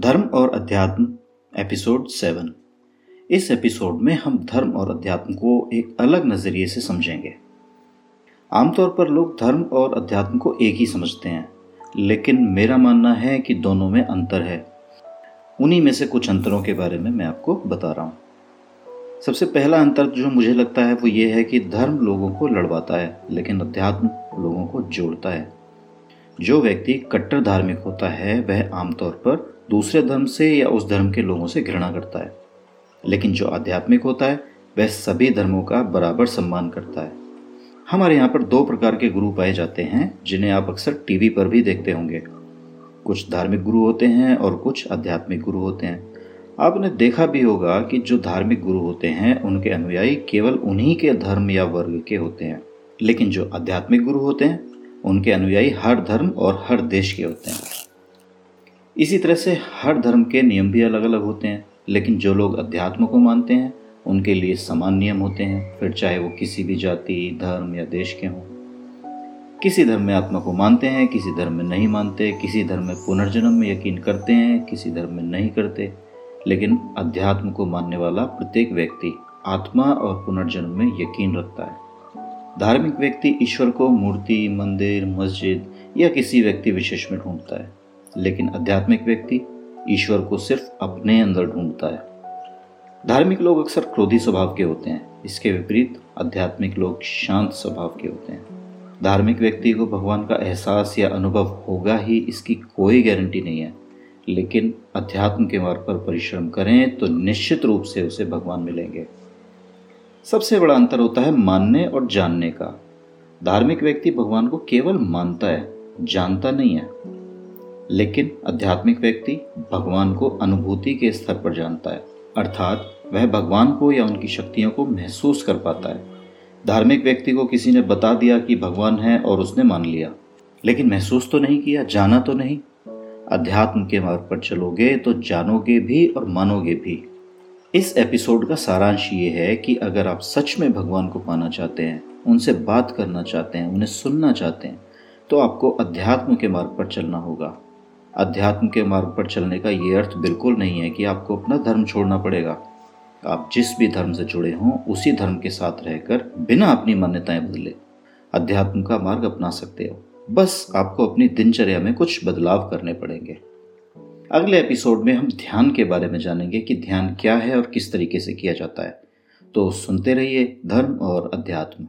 धर्म और अध्यात्म, एपिसोड सेवन। इस एपिसोड में हम धर्म और अध्यात्म को एक अलग नज़रिए से समझेंगे। आमतौर पर लोग धर्म और अध्यात्म को एक ही समझते हैं, लेकिन मेरा मानना है कि दोनों में अंतर है। उन्हीं में से कुछ अंतरों के बारे में मैं आपको बता रहा हूँ। सबसे पहला अंतर जो मुझे लगता है वो ये है कि धर्म लोगों को लड़वाता है, लेकिन अध्यात्म लोगों को जोड़ता है। जो व्यक्ति कट्टर धार्मिक होता है, वह आमतौर पर दूसरे धर्म से या उस धर्म के लोगों से घृणा करता है। लेकिन जो आध्यात्मिक होता है, वह सभी धर्मों का बराबर सम्मान करता है। हमारे यहाँ पर दो प्रकार के गुरु पाए जाते हैं, जिन्हें आप अक्सर टीवी पर भी देखते होंगे। कुछ धार्मिक गुरु होते हैं और कुछ आध्यात्मिक गुरु होते हैं। आपने देखा भी होगा कि जो धार्मिक गुरु होते हैं, उनके अनुयायी केवल उन्हीं के धर्म या वर्ग के होते हैं। लेकिन जो आध्यात्मिक गुरु होते हैं, उनके अनुयायी हर धर्म और हर देश के होते हैं। इसी तरह से हर धर्म के नियम भी अलग अलग होते हैं, लेकिन जो लोग अध्यात्म को मानते हैं, उनके लिए समान नियम होते हैं, फिर चाहे वो किसी भी जाति, धर्म या देश के हों। किसी धर्म में आत्मा को मानते हैं, किसी धर्म में नहीं मानते, किसी धर्म में पुनर्जन्म में यकीन करते हैं, किसी धर्म में नहीं करते। लेकिन अध्यात्म को मानने वाला प्रत्येक व्यक्ति आत्मा और पुनर्जन्म में यकीन रखता है। धार्मिक व्यक्ति ईश्वर को मूर्ति, मंदिर, मस्जिद या किसी व्यक्ति विशेष में ढूंढता है। लेकिन आध्यात्मिक व्यक्ति ईश्वर को सिर्फ़ अपने अंदर ढूंढता है। धार्मिक लोग अक्सर क्रोधी स्वभाव के होते हैं, इसके विपरीत आध्यात्मिक लोग शांत स्वभाव के होते हैं। धार्मिक व्यक्ति को भगवान का एहसास या अनुभव होगा ही, इसकी कोई गारंटी नहीं है। लेकिन अध्यात्म के मार्ग पर परिश्रम करें तो निश्चित रूप से उसे भगवान मिलेंगे। सबसे बड़ा अंतर होता है मानने और जानने का। धार्मिक व्यक्ति भगवान को केवल मानता है, जानता नहीं है। लेकिन आध्यात्मिक व्यक्ति भगवान को अनुभूति के स्तर पर जानता है, अर्थात वह भगवान को या उनकी शक्तियों को महसूस कर पाता है। धार्मिक व्यक्ति को किसी ने बता दिया कि भगवान है और उसने मान लिया, लेकिन महसूस तो नहीं किया, जाना तो नहीं। अध्यात्म के मार्ग पर चलोगे तो जानोगे भी और मानोगे भी। इस एपिसोड का सारांश ये है कि अगर आप सच में भगवान को पाना चाहते हैं, उनसे बात करना चाहते हैं, उन्हें सुनना चाहते हैं तो आपको अध्यात्म के मार्ग पर चलना होगा। अध्यात्म के मार्ग पर चलने का ये अर्थ बिल्कुल नहीं है कि आपको अपना धर्म छोड़ना पड़ेगा। आप जिस भी धर्म से जुड़े हों, उसी धर्म के साथ रहकर बिना अपनी मान्यताएँ बदले अध्यात्म का मार्ग अपना सकते हो। बस आपको अपनी दिनचर्या में कुछ बदलाव करने पड़ेंगे। अगले एपिसोड में हम ध्यान के बारे में जानेंगे कि ध्यान क्या है और किस तरीके से किया जाता है। तो सुनते रहिए धर्म और अध्यात्म।